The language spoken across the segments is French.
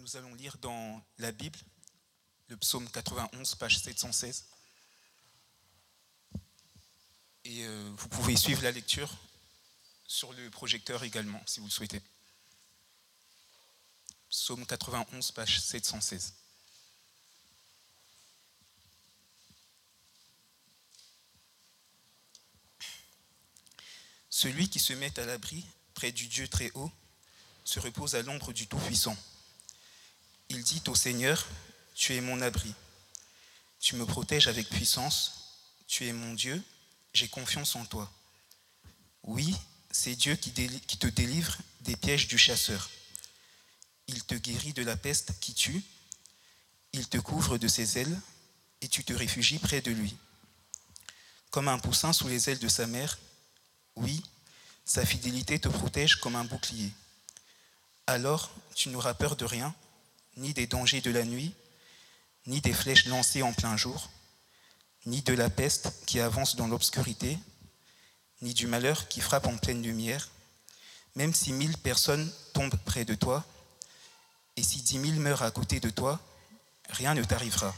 nous allons lire dans la Bible le psaume 91, page 716. Et euh, vous pouvez suivre la lecture sur le projecteur également, si vous le souhaitez. Psaume 91, page 716. Celui qui se met à l'abri près du Dieu très haut se repose à l'ombre du Tout-Puissant. Il dit au Seigneur, Tu es mon abri. Tu me protèges avec puissance. Tu es mon Dieu. J'ai confiance en toi. Oui, c'est Dieu qui, te délivre des pièges du chasseur. Il te guérit de la peste qui tue. Il te couvre de ses ailes et tu te réfugies près de lui. Comme un poussin sous les ailes de sa mère, oui, sa fidélité te protège comme un bouclier. Alors tu n'auras peur de rien, ni des dangers de la nuit, ni des flèches lancées en plein jour, ni de la peste qui avance dans l'obscurité, ni du malheur qui frappe en pleine lumière, même si mille personnes tombent près de toi, et si dix mille meurent à côté de toi, rien ne t'arrivera.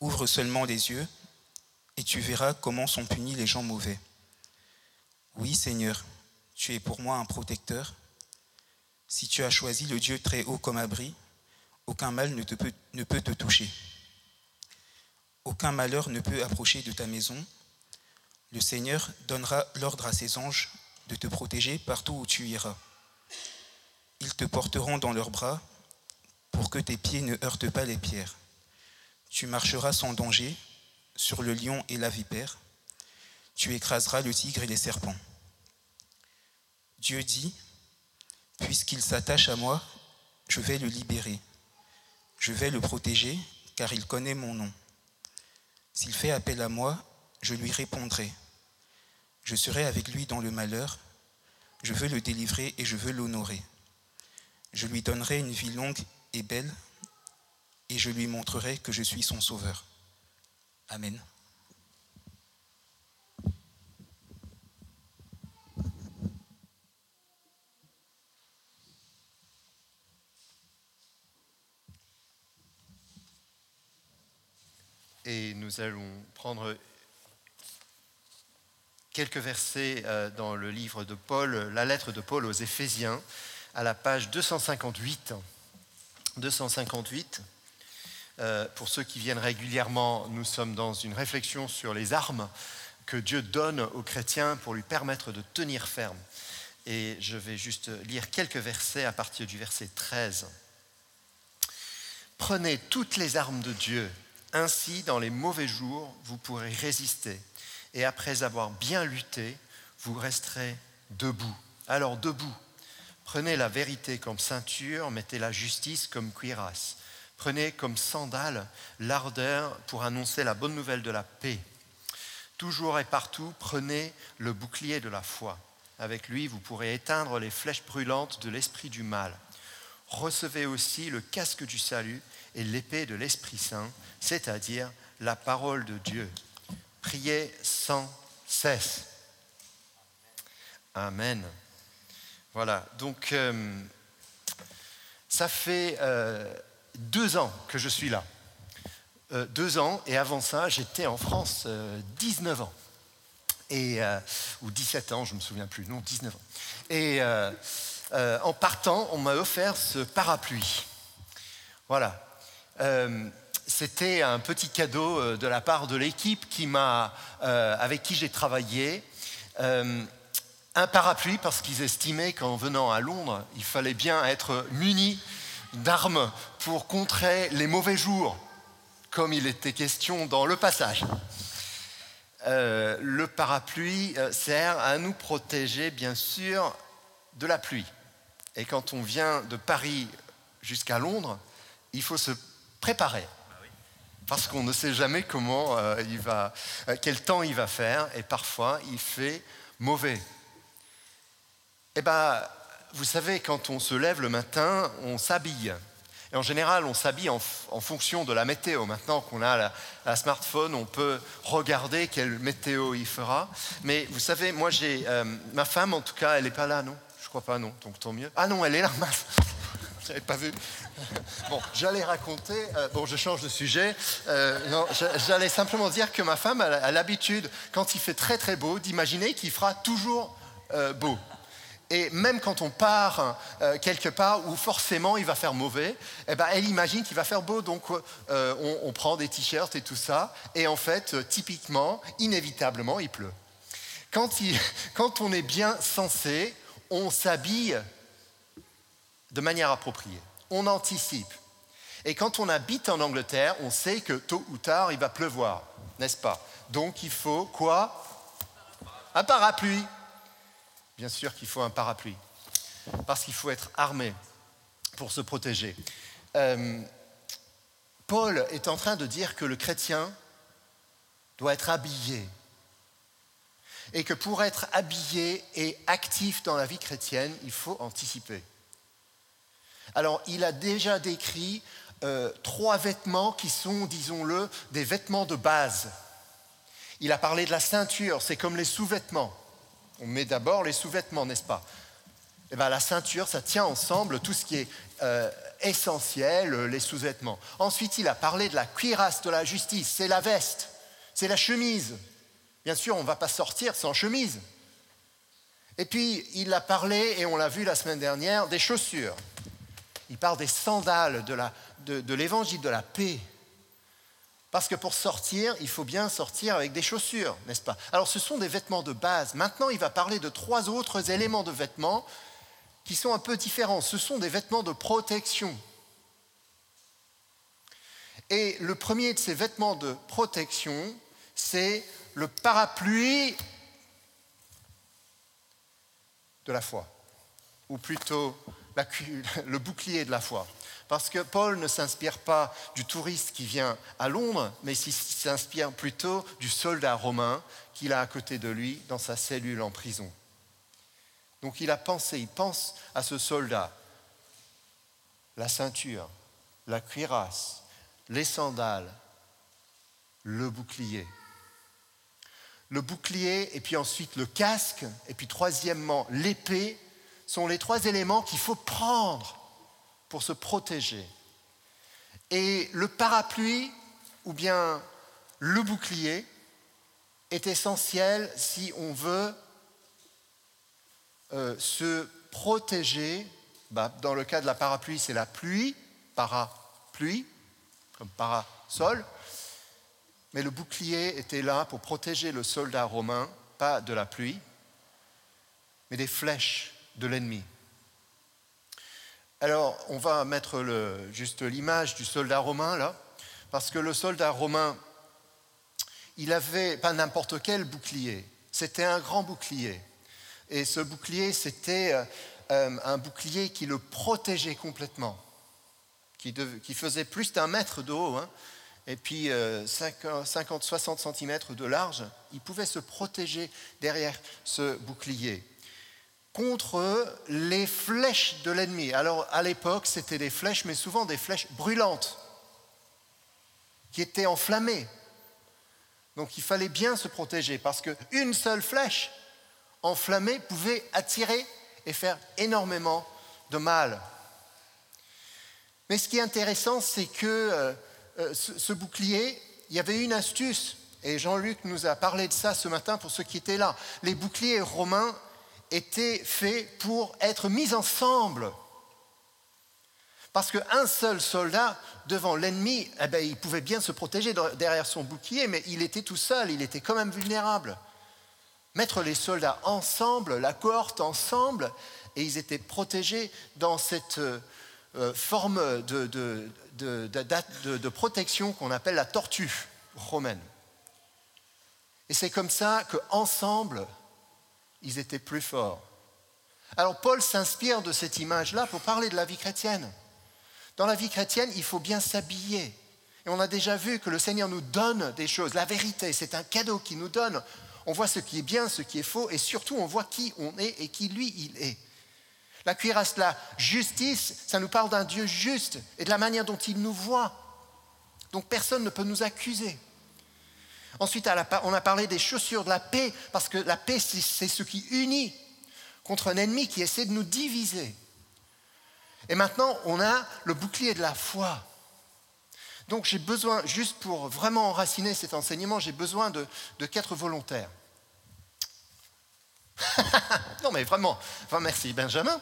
Ouvre seulement les yeux, et tu verras comment sont punis les gens mauvais. Oui, Seigneur, tu es pour moi un protecteur, si tu as choisi le Dieu très haut comme abri, aucun mal ne, peut, ne peut te toucher. Aucun malheur ne peut approcher de ta maison. Le Seigneur donnera l'ordre à ses anges de te protéger partout où tu iras. Ils te porteront dans leurs bras pour que tes pieds ne heurtent pas les pierres. Tu marcheras sans danger sur le lion et la vipère. Tu écraseras le tigre et les serpents. Dieu dit, Puisqu'il s'attache à moi, je vais le libérer. Je vais le protéger, car il connaît mon nom. S'il fait appel à moi, je lui répondrai. Je serai avec lui dans le malheur. Je veux le délivrer et je veux l'honorer. Je lui donnerai une vie longue et belle, et je lui montrerai que je suis son sauveur. Amen. Et nous allons prendre quelques versets euh, dans le livre de Paul, la lettre de Paul aux Éphésiens, à la page 258. 258. Euh, pour ceux qui viennent régulièrement, nous sommes dans une réflexion sur les armes que Dieu donne aux chrétiens pour lui permettre de tenir ferme. Et je vais juste lire quelques versets à partir du verset 13. Prenez toutes les armes de Dieu ainsi, dans les mauvais jours, vous pourrez résister. Et après avoir bien lutté, vous resterez debout. Alors debout, prenez la vérité comme ceinture, mettez la justice comme cuirasse. Prenez comme sandale l'ardeur pour annoncer la bonne nouvelle de la paix. Toujours et partout, prenez le bouclier de la foi. Avec lui, vous pourrez éteindre les flèches brûlantes de l'esprit du mal. Recevez aussi le casque du salut et l'épée de l'Esprit Saint, c'est-à-dire la parole de Dieu. Priez sans cesse. Amen. Voilà, donc euh, ça fait euh, deux ans que je suis là. Euh, deux ans, et avant ça, j'étais en France 19 ans. Et, ou 17 ans, je ne me souviens plus, non, 19 ans. Et en partant, on m'a offert ce parapluie. Voilà, euh, c'était un petit cadeau euh, de la part de l'équipe euh, avec qui j'ai travaillé. un parapluie parce qu'ils estimaient qu'en venant à Londres, il fallait bien être muni d'armes pour contrer les mauvais jours, comme il était question dans le passage. le parapluie sert à nous protéger, bien sûr, de la pluie. Et quand on vient de Paris jusqu'à Londres, il faut se préparer. Parce qu'on ne sait jamais comment euh, il va, euh, quel temps il va faire, et parfois il fait mauvais. Eh bien, vous savez, quand on se lève le matin, on s'habille. Et en général, on s'habille en, fonction de la météo. Maintenant qu'on a la, smartphone, on peut regarder quelle météo il fera. Mais vous savez, moi, j'ai euh, ma femme, en tout cas, elle n'est pas là, non? Je crois pas, non. Donc tant mieux. Ah non, elle est là, mince. J'avais pas vu. Bon, j'allais raconter, euh, bon, je change de sujet. Euh, j'allais simplement dire que ma femme a, l'habitude, quand il fait très très beau, d'imaginer qu'il fera toujours euh, beau. Et même quand on part quelque part où forcément il va faire mauvais, eh ben, elle imagine qu'il va faire beau. Donc on, prend des t-shirts et tout ça. Et en fait, typiquement, inévitablement, il pleut. Quand, quand on est bien censé, on s'habille de manière appropriée. On anticipe. Et quand on habite en Angleterre, on sait que tôt ou tard, il va pleuvoir, n'est-ce pas? Donc il faut quoi? Un parapluie. Bien sûr qu'il faut un parapluie, parce qu'il faut être armé pour se protéger. Euh, Paul est en train de dire que le chrétien doit être habillé. Et que pour être habillé et actif dans la vie chrétienne, il faut anticiper. Alors, il a déjà décrit euh, trois vêtements qui sont, disons-le, des vêtements de base. Il a parlé de la ceinture, c'est comme les sous-vêtements. On met d'abord les sous-vêtements, n'est-ce pas? Eh bien, la ceinture, ça tient ensemble tout ce qui est euh, essentiel, les sous-vêtements. Ensuite, il a parlé de la cuirasse de la justice, c'est la veste, c'est la chemise. Bien sûr, on ne va pas sortir sans chemise. Et puis, il a parlé, et on l'a vu la semaine dernière, des chaussures. Il parle des sandales de l'évangile de, la paix. Parce que pour sortir, il faut bien sortir avec des chaussures, n'est-ce pas? Alors ce sont des vêtements de base. Maintenant, il va parler de trois autres éléments de vêtements qui sont un peu différents. Ce sont des vêtements de protection. Et le premier de ces vêtements de protection, c'est le parapluie de la foi, ou plutôt le bouclier de la foi. Parce que Paul ne s'inspire pas du touriste qui vient à Londres, mais il s'inspire plutôt du soldat romain qu'il a à côté de lui dans sa cellule en prison. Donc il a pensé, il pense à ce soldat, la ceinture, la cuirasse, les sandales, le bouclier. Le bouclier, et puis ensuite le casque, et puis troisièmement l'épée, sont les trois éléments qu'il faut prendre pour se protéger. Et le parapluie ou bien le bouclier est essentiel si on veut euh, se protéger. Bah, dans le cas de la parapluie, c'est la pluie, parapluie, comme parasol. Mais le bouclier était là pour protéger le soldat romain, pas de la pluie, mais des flèches de l'ennemi. Alors, on va mettre juste l'image du soldat romain là, parce que le soldat romain, il avait pas n'importe quel bouclier, c'était un grand bouclier. Et ce bouclier, c'était euh, euh, un bouclier qui le protégeait complètement, qui, faisait plus d'un mètre de haut, hein, et puis 50-60 euh, cm de large. Il pouvait se protéger derrière ce bouclier contre les flèches de l'ennemi. Alors à l'époque, c'était des flèches, mais souvent des flèches brûlantes, qui étaient enflammées. Donc il fallait bien se protéger, parce qu'une seule flèche enflammée pouvait attirer et faire énormément de mal. Mais ce qui est intéressant, c'est que euh, euh, ce bouclier, il y avait une astuce, et Jean-Luc nous a parlé de ça ce matin pour ceux qui étaient là. Les boucliers romains était fait pour être mis ensemble. Parce qu'un seul soldat devant l'ennemi, eh ben, il pouvait bien se protéger derrière son bouclier, mais il était tout seul, il était quand même vulnérable. Mettre les soldats ensemble, la cohorte ensemble, et ils étaient protégés dans cette euh, forme de, de protection qu'on appelle la tortue romaine. Et c'est comme ça qu'ensemble, ils étaient plus forts. Alors Paul s'inspire de cette image-là pour parler de la vie chrétienne. Dans la vie chrétienne, il faut bien s'habiller. Et on a déjà vu que le Seigneur nous donne des choses. La vérité, c'est un cadeau qu'il nous donne. On voit ce qui est bien, ce qui est faux, et surtout on voit qui on est et qui lui il est. La cuirasse, la justice, ça nous parle d'un Dieu juste et de la manière dont il nous voit. Donc personne ne peut nous accuser. Ensuite, on a parlé des chaussures de la paix, parce que la paix, c'est ce qui unit contre un ennemi qui essaie de nous diviser. Et maintenant, on a le bouclier de la foi. Donc j'ai besoin, juste pour vraiment enraciner cet enseignement, j'ai besoin de, quatre volontaires. non mais vraiment, enfin, merci Benjamin.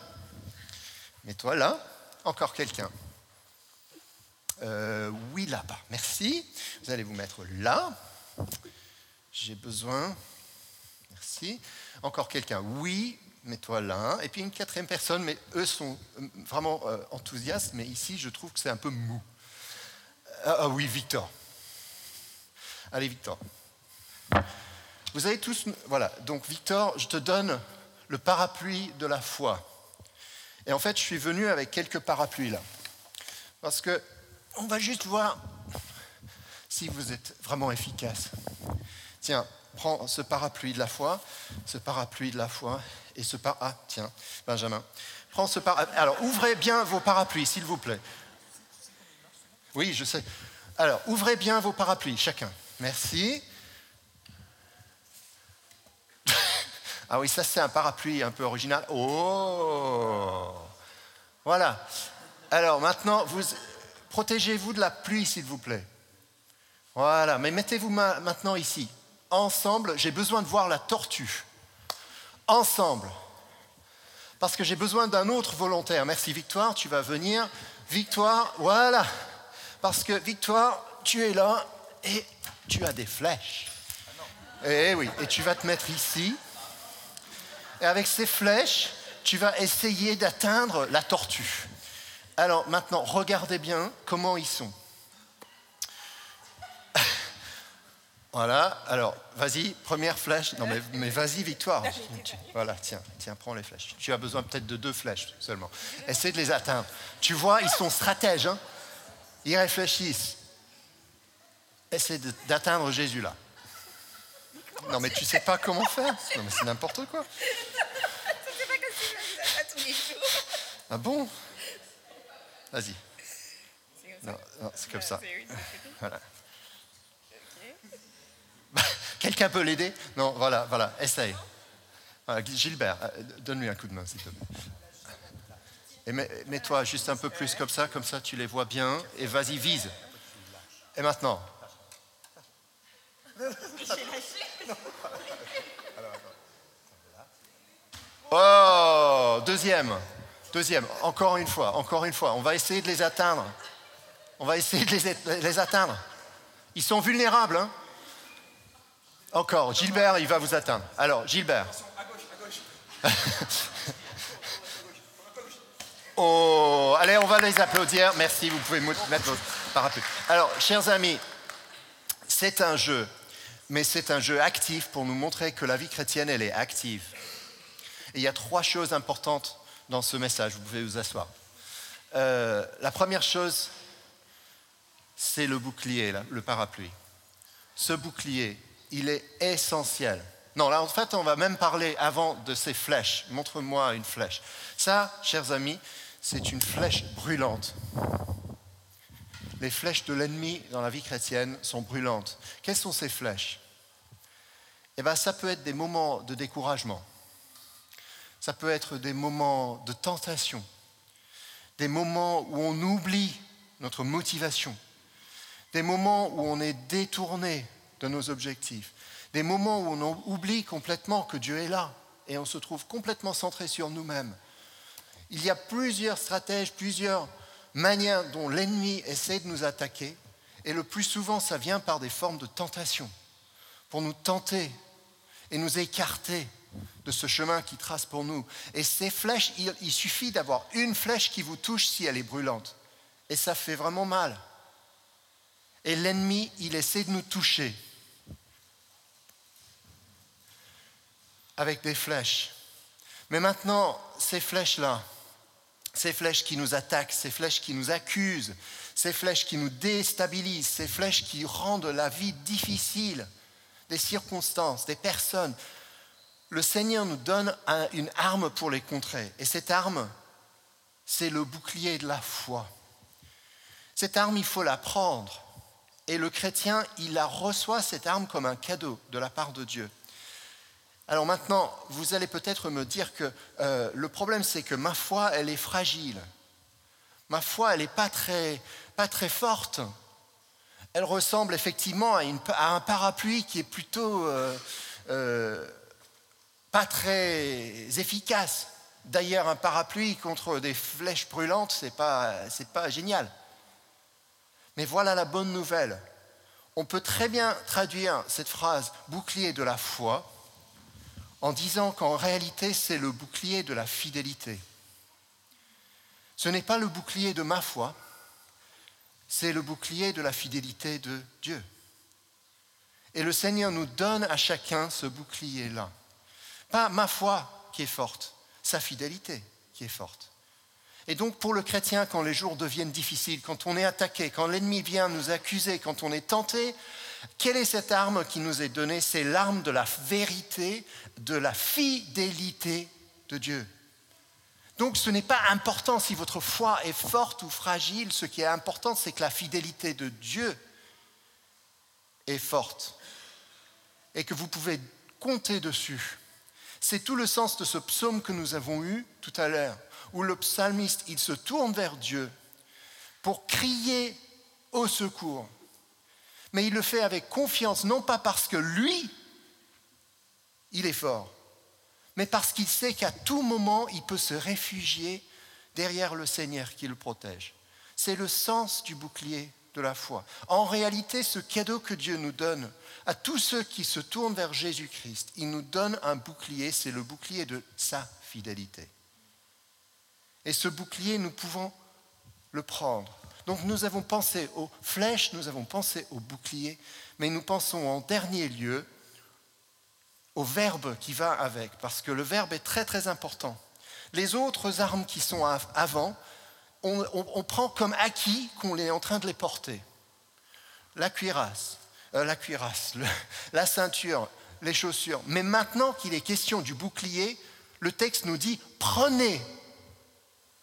Mets-toi là, encore quelqu'un. Euh, oui, là-bas, merci. Vous allez vous mettre là. J'ai besoin. Merci. Encore quelqu'un. Oui, mets-toi là. Et puis une quatrième personne, mais eux sont euh, vraiment euh, enthousiastes, mais ici, je trouve que c'est un peu mou. Ah, ah, oui, Victor. Allez, Victor. Vous avez tous. Voilà, donc Victor, je te donne le parapluie de la foi. Et en fait, je suis venu avec quelques parapluies là. Parce que on va juste voir si vous êtes vraiment efficace. Tiens, prends ce parapluie de la foi, ce parapluie de la foi, et ce par... Ah, tiens, Benjamin. Prends ce parapluie. Alors, ouvrez bien vos parapluies, s'il vous plaît. Oui, je sais. Alors, ouvrez bien vos parapluies, chacun. Merci. ah oui, ça c'est un parapluie un peu original. Oh Voilà. Alors maintenant, vous, protégez-vous de la pluie, s'il vous plaît. Voilà, mais mettez-vous maintenant ici. Ensemble, j'ai besoin de voir la tortue. Ensemble. Parce que j'ai besoin d'un autre volontaire. Merci Victoire, tu vas venir. Victoire, voilà. Parce que Victoire, tu es là et tu as des flèches. Eh oui, et tu vas te mettre ici. Et avec ces flèches, tu vas essayer d'atteindre la tortue. Alors maintenant, regardez bien comment ils sont. Voilà, alors vas-y, première flèche. Non mais, vas-y, victoire. Voilà, tiens, tiens, prends les flèches. Tu as besoin peut-être de deux flèches seulement. Essaie de les atteindre. Tu vois, ils sont stratèges. Hein ils réfléchissent. Essaie d'atteindre Jésus là. Non mais tu sais pas comment faire. Non mais c'est n'importe quoi. Ah bon? Vas-y. Non, c'est comme ça. Voilà. Quelqu'un peut l'aider Non, voilà, voilà, essaye. Gilbert, euh, donne-lui un coup de main, s'il te plaît. Et mets-toi juste un peu plus comme ça, comme ça tu les vois bien, et vas-y, vise. Et maintenant Oh, deuxième. Deuxième, encore une fois, encore une fois, on va essayer de les atteindre. On va essayer de les, atteindre. Ils sont vulnérables. Hein encore, Gilbert, il va vous atteindre. Alors, Gilbert. oh, allez, on va les applaudir. Merci, vous pouvez mettre votre parapluie. Alors, chers amis, c'est un jeu, mais c'est un jeu actif pour nous montrer que la vie chrétienne, elle est active. Et il y a trois choses importantes dans ce message. Vous pouvez vous asseoir. Euh, la première chose, c'est le bouclier, le parapluie. Ce bouclier, il est essentiel. Non, là, en fait, on va même parler avant de ces flèches. Montre-moi une flèche. Ça, chers amis, c'est une flèche brûlante. Les flèches de l'ennemi dans la vie chrétienne sont brûlantes. Quelles sont ces flèches? Eh bien, ça peut être des moments de découragement ça peut être des moments de tentation, des moments où on oublie notre motivation, des moments où on est détourné de nos objectifs, des moments où on oublie complètement que Dieu est là et on se trouve complètement centré sur nous-mêmes. Il y a plusieurs stratèges, plusieurs manières dont l'ennemi essaie de nous attaquer et le plus souvent ça vient par des formes de tentation pour nous tenter et nous écarter de ce chemin qui trace pour nous. Et ces flèches, il, suffit d'avoir une flèche qui vous touche si elle est brûlante. Et ça fait vraiment mal. Et l'ennemi, il essaie de nous toucher avec des flèches. Mais maintenant, ces flèches-là, ces flèches qui nous attaquent, ces flèches qui nous accusent, ces flèches qui nous déstabilisent, ces flèches qui rendent la vie difficile, des circonstances, des personnes, le Seigneur nous donne une arme pour les contrer. Et cette arme, c'est le bouclier de la foi. Cette arme, il faut la prendre. Et le chrétien, il la reçoit, cette arme, comme un cadeau de la part de Dieu. Alors maintenant, vous allez peut-être me dire que euh, le problème, c'est que ma foi, elle est fragile. Ma foi, elle n'est pas très, pas très forte. Elle ressemble effectivement à, un parapluie qui est plutôt euh, euh, pas très efficace. D'ailleurs, un parapluie contre des flèches brûlantes, ce n'est pas, pas génial. Mais voilà la bonne nouvelle. On peut très bien traduire cette phrase bouclier de la foi en disant qu'en réalité, c'est le bouclier de la fidélité. Ce n'est pas le bouclier de ma foi, c'est le bouclier de la fidélité de Dieu. Et le Seigneur nous donne à chacun ce bouclier-là. Pas ma foi qui est forte, sa fidélité qui est forte. Et donc pour le chrétien, quand les jours deviennent difficiles, quand on est attaqué, quand l'ennemi vient nous accuser, quand on est tenté, quelle est cette arme qui nous est donnée? C'est l'arme de la vérité, de la fidélité de Dieu. Donc ce n'est pas important si votre foi est forte ou fragile, ce qui est important, c'est que la fidélité de Dieu est forte et que vous pouvez compter dessus. C'est tout le sens de ce psaume que nous avons eu tout à l'heure, où le psalmiste, il se tourne vers Dieu pour crier au secours. Mais il le fait avec confiance, non pas parce que lui, il est fort, mais parce qu'il sait qu'à tout moment, il peut se réfugier derrière le Seigneur qui le protège. C'est le sens du bouclier de la foi. En réalité, ce cadeau que Dieu nous donne à tous ceux qui se tournent vers Jésus-Christ, il nous donne un bouclier, c'est le bouclier de sa fidélité. Et ce bouclier, nous pouvons le prendre. Donc nous avons pensé aux flèches, nous avons pensé au bouclier, mais nous pensons en dernier lieu au verbe qui va avec, parce que le verbe est très très important. Les autres armes qui sont avant, on, prend comme acquis qu'on est en train de les porter. La cuirasse, euh, la cuirasse, la ceinture, les chaussures. Mais maintenant qu'il est question du bouclier, le texte nous dit prenez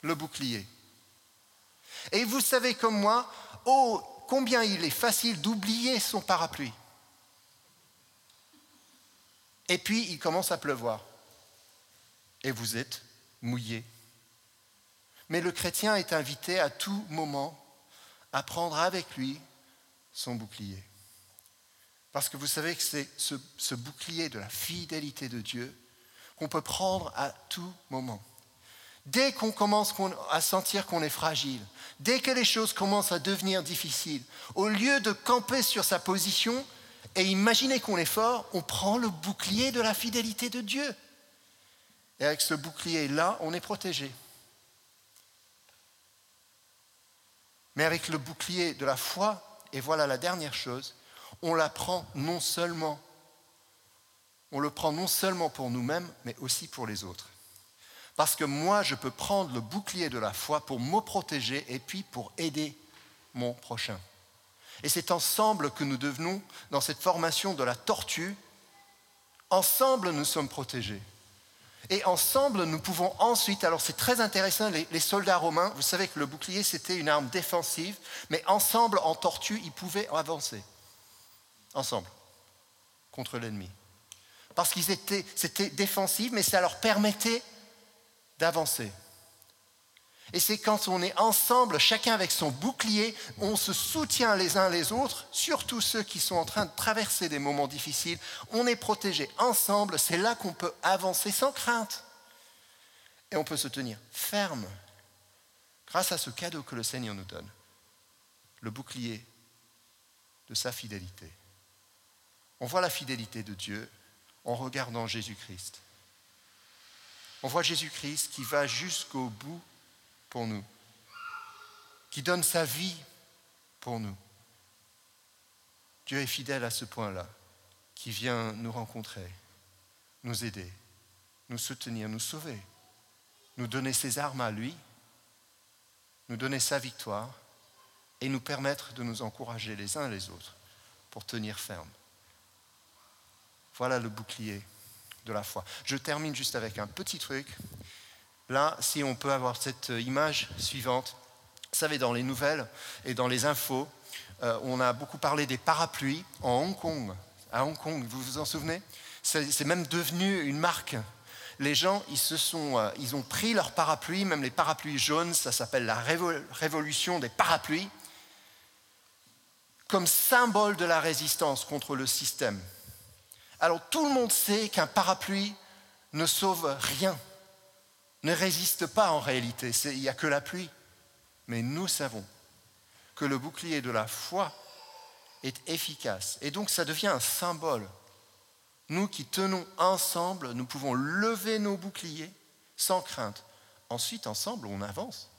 le bouclier. Et vous savez comme moi, oh, combien il est facile d'oublier son parapluie. Et puis il commence à pleuvoir. Et vous êtes mouillé. Mais le chrétien est invité à tout moment à prendre avec lui son bouclier. Parce que vous savez que c'est ce, bouclier de la fidélité de Dieu qu'on peut prendre à tout moment. Dès qu'on commence à sentir qu'on est fragile, dès que les choses commencent à devenir difficiles, au lieu de camper sur sa position, et imaginez qu'on est fort, on prend le bouclier de la fidélité de Dieu. Et avec ce bouclier-là, on est protégé. Mais avec le bouclier de la foi, et voilà la dernière chose, on la prend non seulement, on le prend non seulement pour nous-mêmes, mais aussi pour les autres. Parce que moi, je peux prendre le bouclier de la foi pour me protéger et puis pour aider mon prochain. Et c'est ensemble que nous devenons, dans cette formation de la tortue, ensemble nous sommes protégés. Et ensemble, nous pouvons ensuite, alors c'est très intéressant, les, soldats romains, vous savez que le bouclier, c'était une arme défensive, mais ensemble, en tortue, ils pouvaient avancer. Ensemble, contre l'ennemi. Parce qu'ils étaient, c'était défensif, mais ça leur permettait d'avancer. Et c'est quand on est ensemble, chacun avec son bouclier, on se soutient les uns les autres, surtout ceux qui sont en train de traverser des moments difficiles. On est protégés ensemble, c'est là qu'on peut avancer sans crainte. Et on peut se tenir ferme grâce à ce cadeau que le Seigneur nous donne, le bouclier de sa fidélité. On voit la fidélité de Dieu en regardant Jésus-Christ. On voit Jésus-Christ qui va jusqu'au bout pour nous, qui donne sa vie pour nous. Dieu est fidèle à ce point-là, qui vient nous rencontrer, nous aider, nous soutenir, nous sauver, nous donner ses armes à lui, nous donner sa victoire et nous permettre de nous encourager les uns les autres pour tenir ferme. Voilà le bouclier de la foi. Je termine juste avec un petit truc. Là, si on peut avoir cette image suivante, vous savez, dans les nouvelles et dans les infos, euh, on a beaucoup parlé des parapluies en Hong Kong. À Hong Kong, vous vous en souvenez? C'est même devenu une marque. les gens, ils, se sont, euh, ils ont pris leurs parapluies, même les parapluies jaunes, ça s'appelle la révolution des parapluies, comme symbole de la résistance contre le système. Alors tout le monde sait qu'un parapluie ne sauve rien, ne résiste pas en réalité, il n'y a que la pluie. Mais nous savons que le bouclier de la foi est efficace. Et donc ça devient un symbole. Nous qui tenons ensemble, nous pouvons lever nos boucliers sans crainte. Ensuite, ensemble, on avance.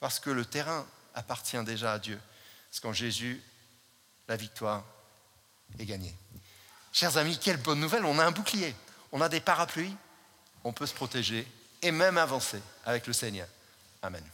Parce que le terrain appartient déjà à Dieu. Parce qu'en Jésus, la victoire est gagnée. Chers amis, quelle bonne nouvelle, on a un bouclier, on a des parapluies, on peut se protéger et même avancer avec le Seigneur. Amen.